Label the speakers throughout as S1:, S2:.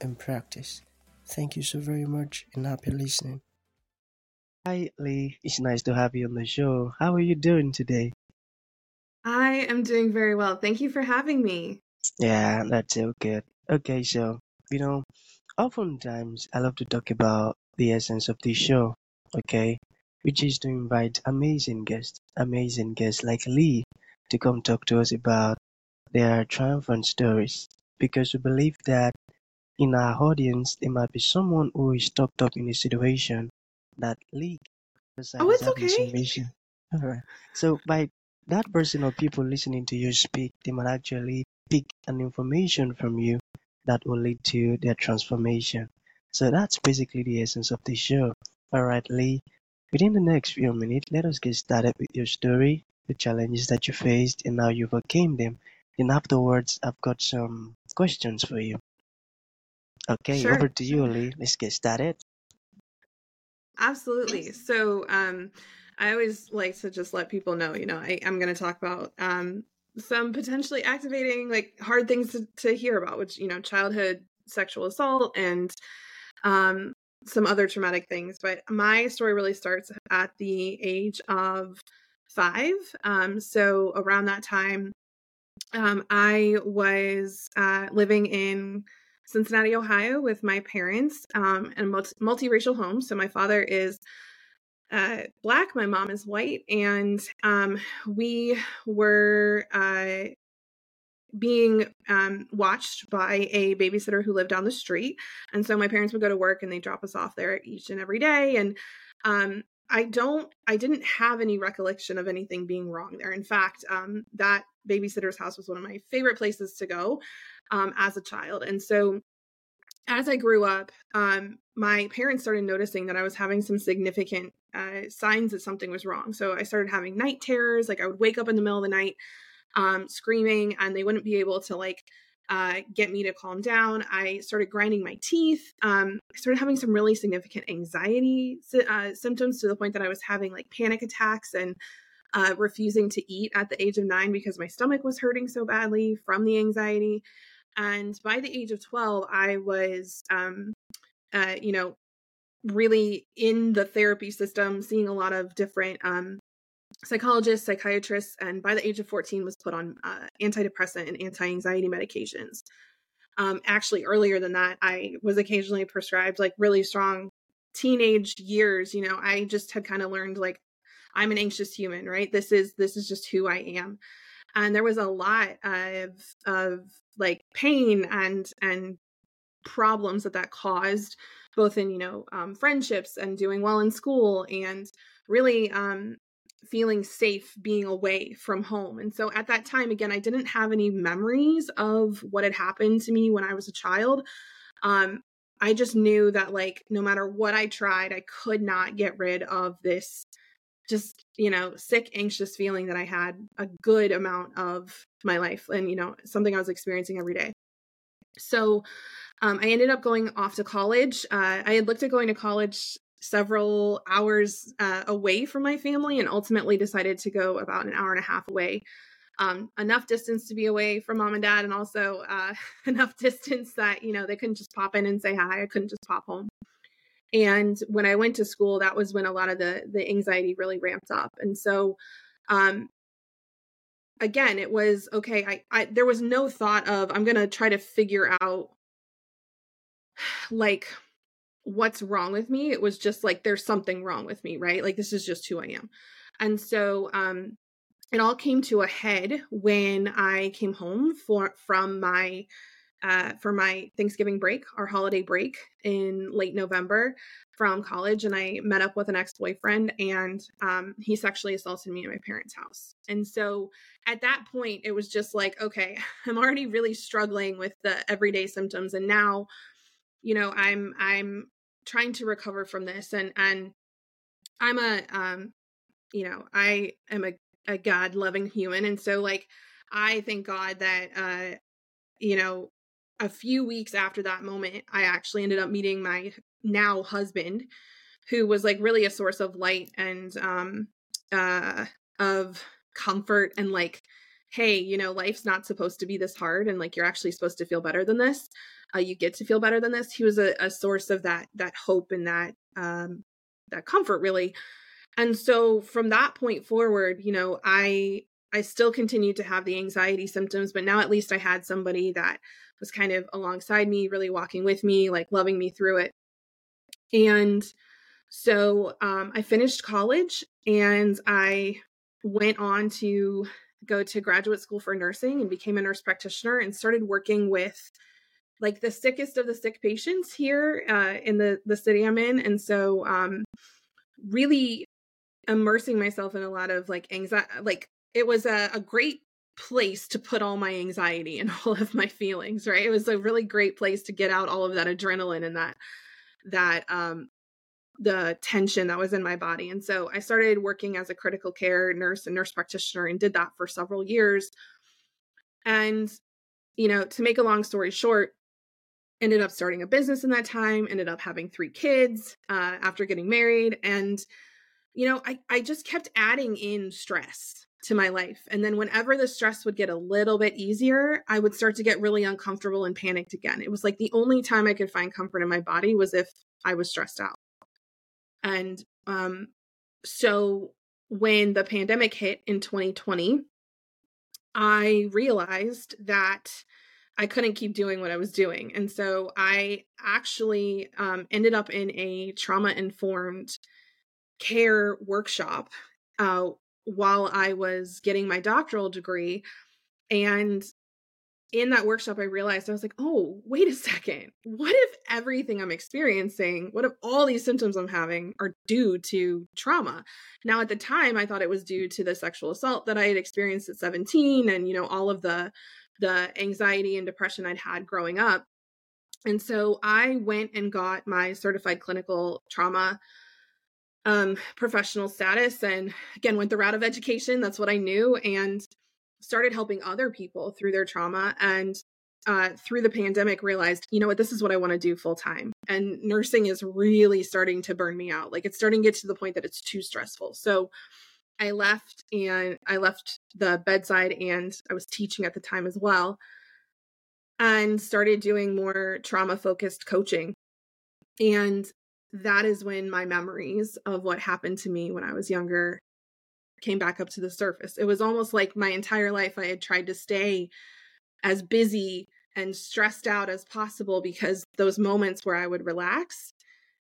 S1: and practice. Thank you so very much and happy listening. Hi, Lee. It's nice to have you on the show. How are you doing today?
S2: I am doing very well. Thank you for having me.
S1: Yeah, that's so good. Okay, so, you know, oftentimes I love to talk about the essence of this show, okay? Which is to invite amazing guests, amazing guests like Lee to come talk to us about their triumphant stories because we believe that in our audience there might be someone who is stuck up in a situation that leak
S2: Oh, it's okay.
S1: All right. So by that person or people listening to you speak, they might actually pick an information from you that will lead to their transformation. So that's basically the essence of the show. All right, Lee. Within the next few minutes, let us get started with your story, the challenges that you faced, and how you overcame them. Then afterwards, I've got some questions for you. Okay,
S2: Sure.
S1: over to you, Lee. Let's get started.
S2: Absolutely. So, um, I always like to just let people know, you know, I, I'm going to talk about um, some potentially activating, like hard things to, to hear about, which, you know, childhood sexual assault and um, some other traumatic things. But my story really starts at the age of five. Um, so, around that time, um, I was uh, living in Cincinnati, Ohio, with my parents um, in a multi- multiracial home. So my father is uh, black, my mom is white, and um, we were uh, being um, watched by a babysitter who lived down the street. And so my parents would go to work and they drop us off there each and every day. And um, I don't, I didn't have any recollection of anything being wrong there. In fact, um, that babysitter's house was one of my favorite places to go um, as a child. And so as I grew up, um, my parents started noticing that I was having some significant uh, signs that something was wrong. So I started having night terrors. Like I would wake up in the middle of the night um, screaming, and they wouldn't be able to like uh, get me to calm down. I started grinding my teeth. Um, I started having some really significant anxiety uh, symptoms to the point that I was having like panic attacks and uh, refusing to eat at the age of nine because my stomach was hurting so badly from the anxiety. And by the age of 12, I was, um, uh, you know, really in the therapy system, seeing a lot of different um, psychologists, psychiatrists, and by the age of 14 was put on uh, antidepressant and anti-anxiety medications. Um, actually, earlier than that, I was occasionally prescribed like really strong teenage years. You know, I just had kind of learned like I'm an anxious human, right? This is this is just who I am. And there was a lot of of like pain and and problems that that caused both in you know um, friendships and doing well in school and really um, feeling safe being away from home. And so at that time again i didn't have any memories of what had happened to me when i was a child. Um, i just knew that like no matter what i tried i could not get rid of this just you know sick anxious feeling that i had a good amount of my life and you know something i was experiencing every day. So um, i ended up going off to college. Uh, i had looked at going to college several hours uh, away from my family and ultimately decided to go about an hour and a half away. Um, enough distance to be away from mom and dad and also uh, enough distance that you know they couldn't just pop in and say hi. I couldn't just pop home. And when i went to school that was when a lot of the the anxiety really ramped up. And so um again it was okay i, I there was no thought of i'm gonna try to figure out like what's wrong with me it was just like there's something wrong with me right like this is just who i am and so um it all came to a head when i came home for from my uh, for my Thanksgiving break, our holiday break in late November from college, and I met up with an ex boyfriend, and um, he sexually assaulted me at my parents' house. And so at that point, it was just like, okay, I'm already really struggling with the everyday symptoms, and now you know, I'm I'm trying to recover from this and and I'm a um you know, I am a, a God loving human. And so like I thank God that uh, you know, a few weeks after that moment, I actually ended up meeting my now husband, who was like really a source of light and um uh of comfort and like hey you know life's not supposed to be this hard and like you're actually supposed to feel better than this uh, you get to feel better than this. He was a, a source of that that hope and that um that comfort really. And so from that point forward you know i i still continued to have the anxiety symptoms but now at least i had somebody that was kind of alongside me really walking with me like loving me through it. And so um, i finished college and i went on to go to graduate school for nursing and became a nurse practitioner and started working with like the sickest of the sick patients here uh, in the the city I'm in, and so um, really immersing myself in a lot of like anxiety. Like it was a, a great place to put all my anxiety and all of my feelings. Right, it was a really great place to get out all of that adrenaline and that that um the tension that was in my body. And so I started working as a critical care nurse and nurse practitioner and did that for several years. And, you know, to make a long story short, ended up starting a business in that time, ended up having three kids uh, after getting married. And, you know, I, I just kept adding in stress to my life. And then whenever the stress would get a little bit easier, I would start to get really uncomfortable and panicked again. It was like the only time I could find comfort in my body was if I was stressed out. And um, so when the pandemic hit in 2020, I realized that I couldn't keep doing what I was doing. And so I actually um, ended up in a trauma informed care workshop uh, while I was getting my doctoral degree. And in that workshop, I realized I was like, oh, wait a second. What if everything I'm experiencing, what if all these symptoms I'm having are due to trauma? Now, at the time, I thought it was due to the sexual assault that I had experienced at 17 and, you know, all of the the anxiety and depression I'd had growing up. And so I went and got my certified clinical trauma um, professional status and again went the route of education. That's what I knew. And started helping other people through their trauma and uh, through the pandemic realized you know what this is what i want to do full time and nursing is really starting to burn me out like it's starting to get to the point that it's too stressful so i left and i left the bedside and i was teaching at the time as well and started doing more trauma focused coaching and that is when my memories of what happened to me when i was younger came back up to the surface. It was almost like my entire life I had tried to stay as busy and stressed out as possible because those moments where I would relax,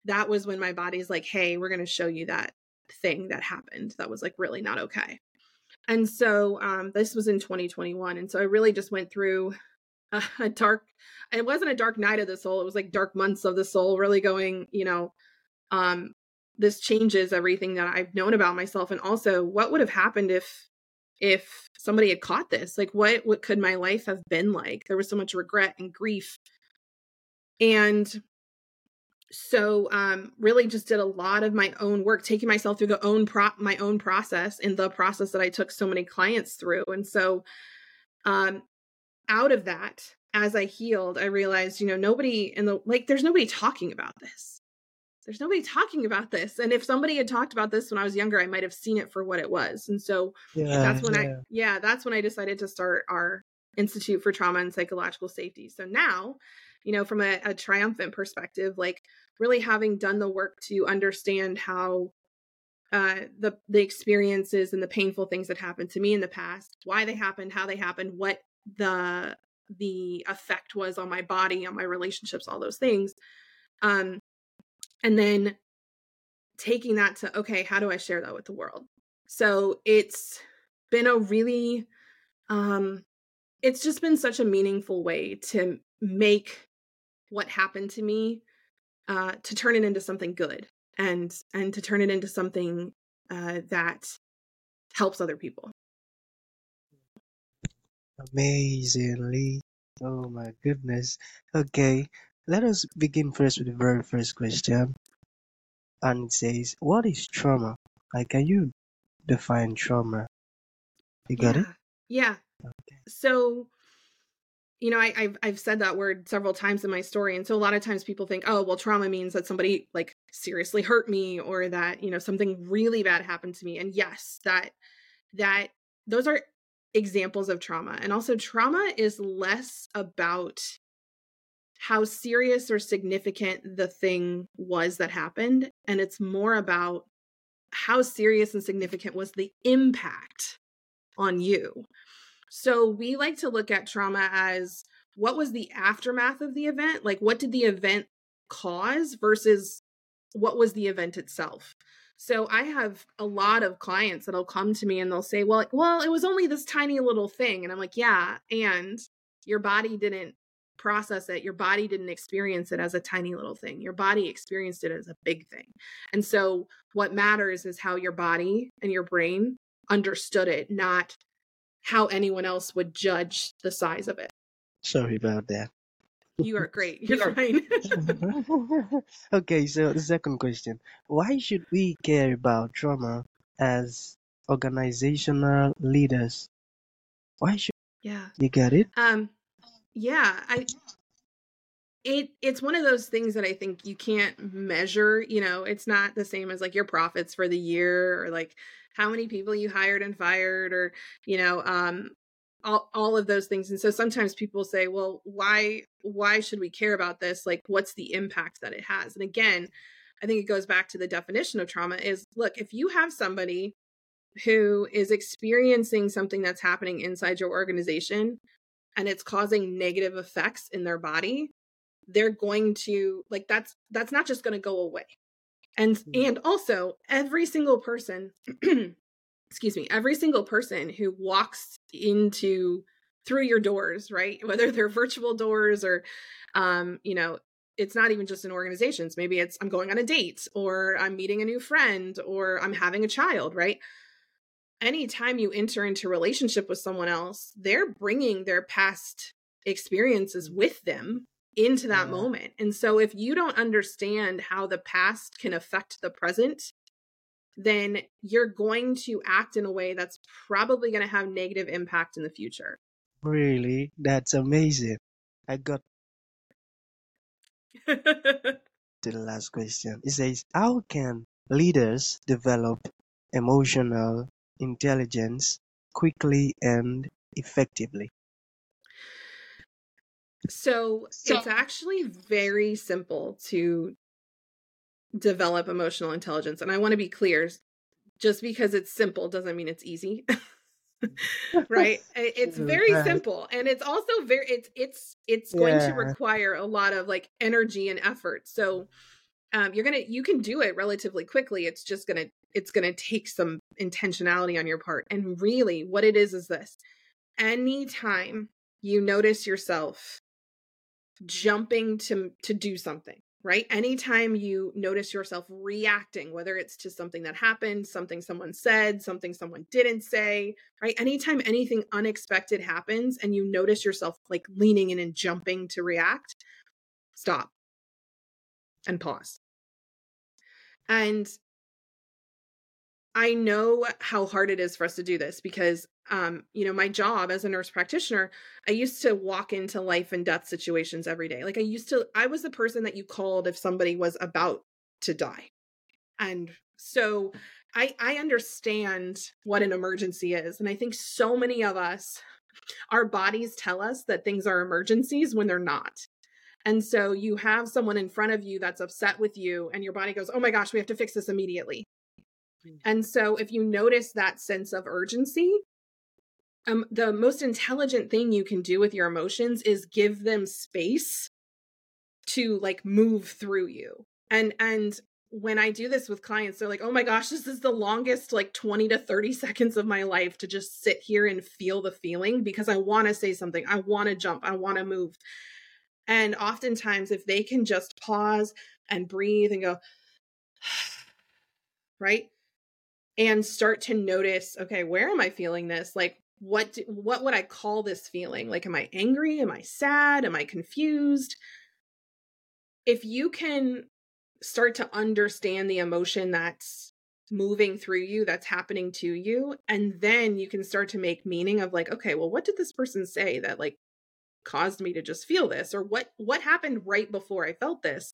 S2: that was when my body's like, hey, we're going to show you that thing that happened that was like really not okay. And so um, this was in 2021. And so I really just went through a, a dark, it wasn't a dark night of the soul. It was like dark months of the soul, really going, you know, um, this changes everything that I've known about myself and also what would have happened if if somebody had caught this like what what could my life have been like there was so much regret and grief and so um really just did a lot of my own work taking myself through the own pro my own process in the process that I took so many clients through. And so um out of that as I healed I realized you know nobody in the like there's nobody talking about this. There's nobody talking about this. And if somebody had talked about this when i was younger i might have seen it for what it was. And so yeah, that's when yeah. i yeah that's when i decided to start our institute for trauma and psychological safety. So now you know from a, a triumphant perspective like really having done the work to understand how uh, the the experiences and the painful things that happened to me in the past, why they happened, how they happened, what the the effect was on my body, on my relationships, all those things. Um, and then taking that to okay how do i share that with the world so it's been a really um it's just been such a meaningful way to make what happened to me uh to turn it into something good and and to turn it into something uh that helps other people
S1: amazingly oh my goodness okay let us begin first with the very first question. And it says, What is trauma? Like, can you define trauma? You got
S2: yeah.
S1: it?
S2: Yeah.
S1: Okay.
S2: So, you know, I, I've I've said that word several times in my story, and so a lot of times people think, oh, well, trauma means that somebody like seriously hurt me, or that you know something really bad happened to me. And yes, that that those are examples of trauma, and also trauma is less about how serious or significant the thing was that happened, and it's more about how serious and significant was the impact on you. So we like to look at trauma as what was the aftermath of the event? Like, what did the event cause versus what was the event itself? So I have a lot of clients that'll come to me and they'll say, "Well, well, it was only this tiny little thing." And I'm like, "Yeah, and your body didn't process it. Your body didn't experience it as a tiny little thing. Your body experienced it as a big thing." And so what matters is how your body and your brain understood it, not how anyone else would judge the size of it.
S1: Sorry about that.
S2: You are great. You're fine.
S1: okay, so the second question Why should we care about trauma as organizational leaders? Why should
S2: yeah.
S1: you get it?
S2: Um yeah, I it it's one of those things that I think you can't measure, you know, it's not the same as like your profits for the year or like how many people you hired and fired or, you know, um all, all of those things. And so sometimes people say well why why should we care about this? Like what's the impact that it has? And again i think it goes back to the definition of trauma is look if you have somebody who is experiencing something that's happening inside your organization and it's causing negative effects in their body they're going to like that's that's not just going to go away and mm-hmm. and also every single person excuse me, every single person who walks into through your doors, right? Whether they're virtual doors or um, you know, it's not even just in organizations. Maybe it's I'm going on a date or I'm meeting a new friend or I'm having a child, right? Anytime you enter into relationship with someone else, they're bringing their past experiences with them into that yeah. moment. And so if you don't understand how the past can affect the present, then you're going to act in a way that's probably going to have negative impact in the future.
S1: Really? That's amazing. I got to the last question. It says, How can leaders develop emotional intelligence quickly and effectively?
S2: So, so it's actually very simple to develop emotional intelligence. And I want to be clear just because it's simple doesn't mean it's easy. right it's very simple and it's also very it's it's it's going yeah. to require a lot of like energy and effort so um you're gonna you can do it relatively quickly it's just gonna it's gonna take some intentionality on your part and really what it is is this anytime you notice yourself jumping to to do something right? Anytime you notice yourself reacting, whether it's to something that happened, something someone said, something someone didn't say, right? Anytime anything unexpected happens and you notice yourself like leaning in and jumping to react, stop and pause. And I know how hard it is for us to do this because um, you know, my job as a nurse practitioner, I used to walk into life and death situations every day. Like I used to, I was the person that you called if somebody was about to die. And so I, I understand what an emergency is. And I think so many of us, our bodies tell us that things are emergencies when they're not. And so you have someone in front of you that's upset with you, and your body goes, Oh my gosh, we have to fix this immediately. Hmm. And so if you notice that sense of urgency, um, the most intelligent thing you can do with your emotions is give them space to like move through you. And and when i do this with clients they're like oh my gosh this is the longest like 20 to 30 seconds of my life to just sit here and feel the feeling because i want to say something. I want to jump. I want to move. And oftentimes if they can just pause and breathe and go right and start to notice okay where am i feeling this like what do, what would I call this feeling? Like am I angry? Am I sad? Am I confused? if you can start to understand the emotion that's moving through you that's happening to you and then you can start to make meaning of like okay well what did this person say that like caused me to just feel this or what what happened right before i felt this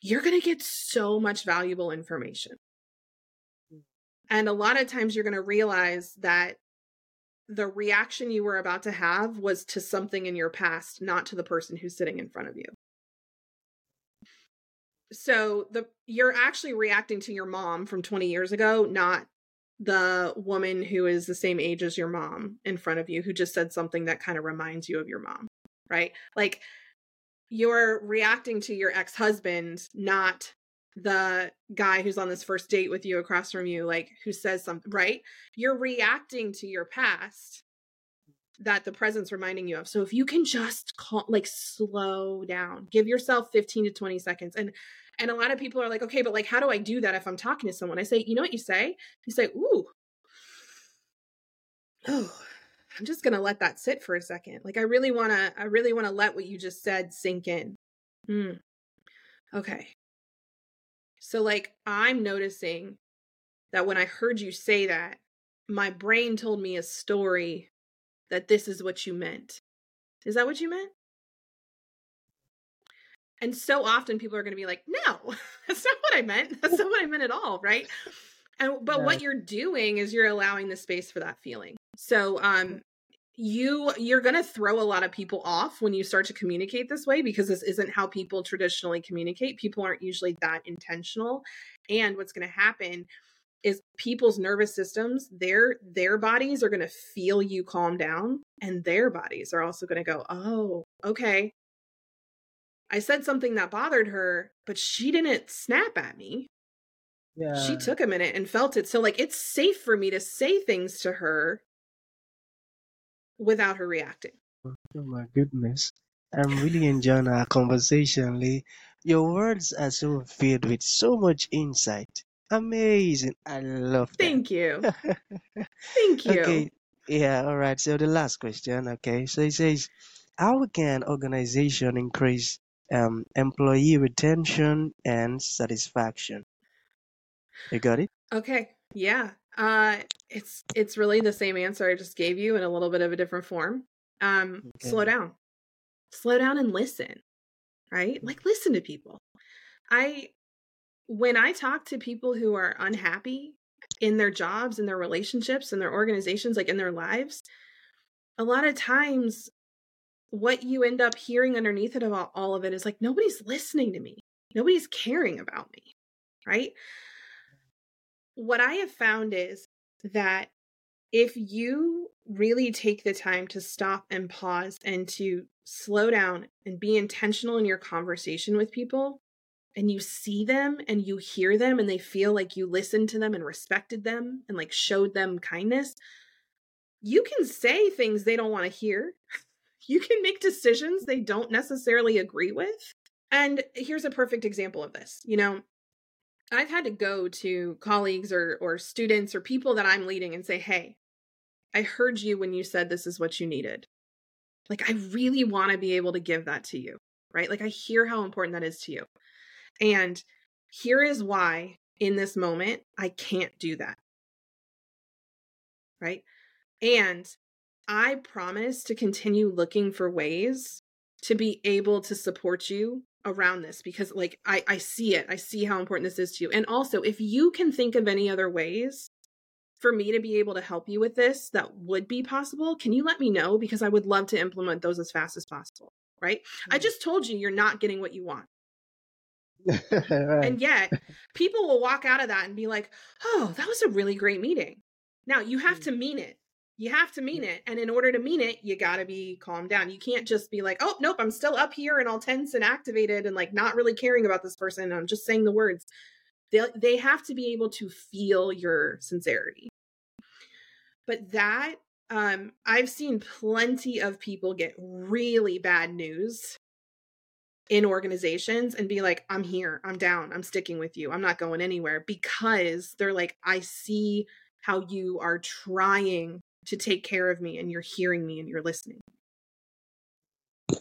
S2: you're going to get so much valuable information and a lot of times you're going to realize that the reaction you were about to have was to something in your past not to the person who's sitting in front of you. So the you're actually reacting to your mom from 20 years ago not the woman who is the same age as your mom in front of you who just said something that kind of reminds you of your mom right? Like you're reacting to your ex-husband not the guy who's on this first date with you across from you like who says something right you're reacting to your past that the present's reminding you of so if you can just call like slow down give yourself 15 to 20 seconds and and a lot of people are like, okay, but like, how do I do that if I'm talking to someone? I say, you know what you say? You say, ooh, oh, I'm just gonna let that sit for a second. Like, I really wanna, I really wanna let what you just said sink in. Mm. Okay. So, like, I'm noticing that when I heard you say that, my brain told me a story that this is what you meant. Is that what you meant? And so often people are going to be like, no, that's not what I meant. That's not what I meant at all. Right. And, but yeah. what you're doing is you're allowing the space for that feeling. So, um, you you're going to throw a lot of people off when you start to communicate this way because this isn't how people traditionally communicate people aren't usually that intentional and what's going to happen is people's nervous systems their their bodies are going to feel you calm down and their bodies are also going to go oh okay I said something that bothered her, but she didn't snap at me. Yeah. She took a minute and felt it. So like it's safe for me to say things to her without her reacting.
S1: Oh my goodness. I'm really enjoying our conversation, Lee. Your words are so filled with so much insight. Amazing. I love that.
S2: Thank you. Thank you.
S1: Okay. Yeah, all right. So the last question, okay. So it says, how can organization increase um, employee retention and satisfaction. You got it?
S2: Okay. Yeah. Uh, it's it's really the same answer I just gave you in a little bit of a different form. Um, okay. slow down. Slow down and listen. Right? Like listen to people. I when I talk to people who are unhappy in their jobs, in their relationships, in their organizations, like in their lives, a lot of times what you end up hearing underneath it about all of it is like nobody's listening to me nobody's caring about me right what i have found is that if you really take the time to stop and pause and to slow down and be intentional in your conversation with people and you see them and you hear them and they feel like you listened to them and respected them and like showed them kindness you can say things they don't want to hear you can make decisions they don't necessarily agree with. And here's a perfect example of this. You know, I've had to go to colleagues or or students or people that I'm leading and say, "Hey, I heard you when you said this is what you needed." Like I really want to be able to give that to you, right? Like I hear how important that is to you. And here is why in this moment I can't do that. Right? And I promise to continue looking for ways to be able to support you around this because like I I see it. I see how important this is to you. And also, if you can think of any other ways for me to be able to help you with this that would be possible, can you let me know because I would love to implement those as fast as possible, right? Mm-hmm. I just told you you're not getting what you want. And yet, people will walk out of that and be like, "Oh, that was a really great meeting." Now, you have mm-hmm. to mean it you have to mean it. And in order to mean it, you got to be calmed down. You can't just be like, oh, nope, I'm still up here and all tense and activated and like not really caring about this person. I'm just saying the words. They, they have to be able to feel your sincerity. But that, um, I've seen plenty of people get really bad news in organizations and be like, I'm here, I'm down, I'm sticking with you, I'm not going anywhere because they're like, I see how you are trying to take care of me and you're hearing me and you're listening.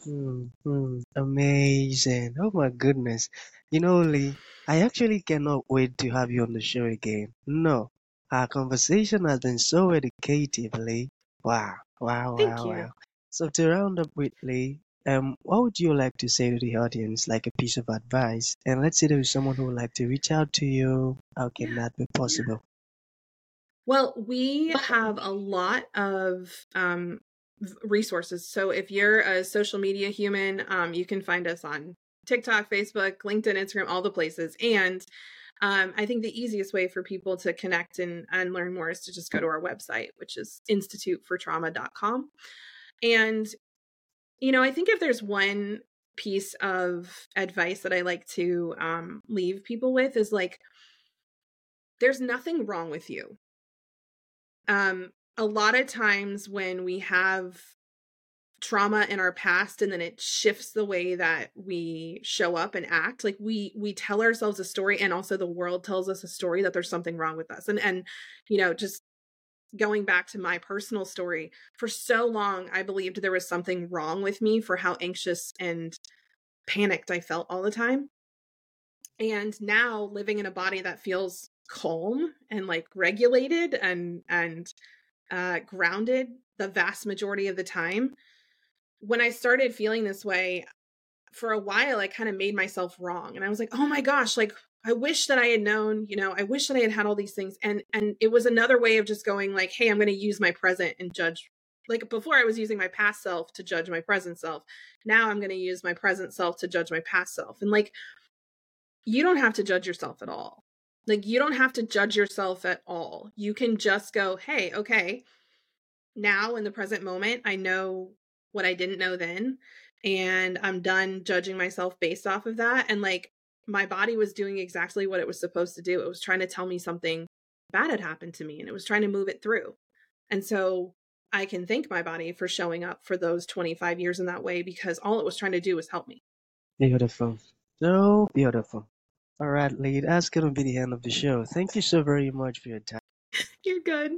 S1: Hmm, hmm, amazing. Oh my goodness. You know, Lee, I actually cannot wait to have you on the show again. No, our conversation has been so educative, Lee. Wow, wow,
S2: Thank
S1: wow,
S2: you.
S1: wow. So to round up with Lee, um, what would you like to say to the audience, like a piece of advice? And let's say there is someone who would like to reach out to you. How can that be possible?
S2: Well, we have a lot of um, resources. So if you're a social media human, um, you can find us on TikTok, Facebook, LinkedIn, Instagram, all the places. And um, I think the easiest way for people to connect and, and learn more is to just go to our website, which is institutefortrauma.com. And, you know, I think if there's one piece of advice that I like to um, leave people with is like, there's nothing wrong with you. Um, a lot of times when we have trauma in our past and then it shifts the way that we show up and act like we we tell ourselves a story and also the world tells us a story that there's something wrong with us. And and you know just going back to my personal story for so long i believed there was something wrong with me for how anxious and panicked i felt all the time. And now living in a body that feels calm and like regulated and and uh grounded the vast majority of the time when I started feeling this way, for a while, I kind of made myself wrong. And I was like, oh my gosh, like, I wish that I had known, you know, I wish that I had had all these things. And, and it was another way of just going like, hey, I'm going to use my present and judge. Like before, I was using my past self to judge my present self. Now I'm going to use my present self to judge my past self. And like, you don't have to judge yourself at all. Like, you don't have to judge yourself at all. You can just go, hey, okay, now in the present moment, I know what I didn't know then. And I'm done judging myself based off of that. And like my body was doing exactly what it was supposed to do. It was trying to tell me something bad had happened to me and it was trying to move it through. And so I can thank my body for showing up for those 25 years in that way because all it was trying to do was help me.
S1: Beautiful. So beautiful. All right, Lee, that's going to be the end of the show. Thank you so very much for your time.
S2: You're good.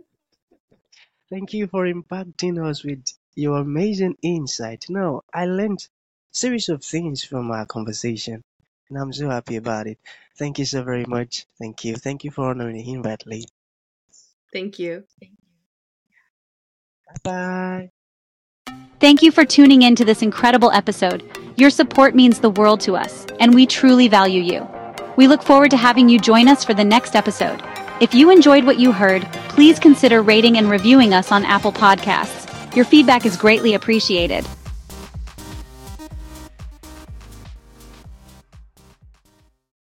S1: Thank you for impacting us with your amazing insight. Now, I learned a series of things from our conversation, and I'm so happy about it. Thank you so very much. Thank you. Thank you for honoring the invite, Lee. Thank you.
S2: Thank you.
S1: Bye bye.
S3: Thank you for tuning in to this incredible episode. Your support means the world to us, and we truly value you. We look forward to having you join us for the next episode. If you enjoyed what you heard, please consider rating and reviewing us on Apple Podcasts. Your feedback is greatly appreciated.